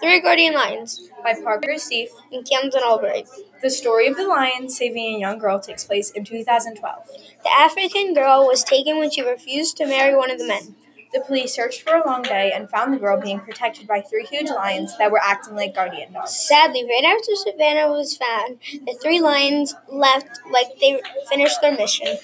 Three Guardian Lions by Parker Steve. and Camden Albright. The story of the lion saving a young girl takes place in 2012. The African girl was taken when she refused to marry one of the men. The police searched for a long day and found the girl being protected by three huge lions that were acting like guardian dogs. Sadly, right after Savannah was found, the three lions left like they finished their mission.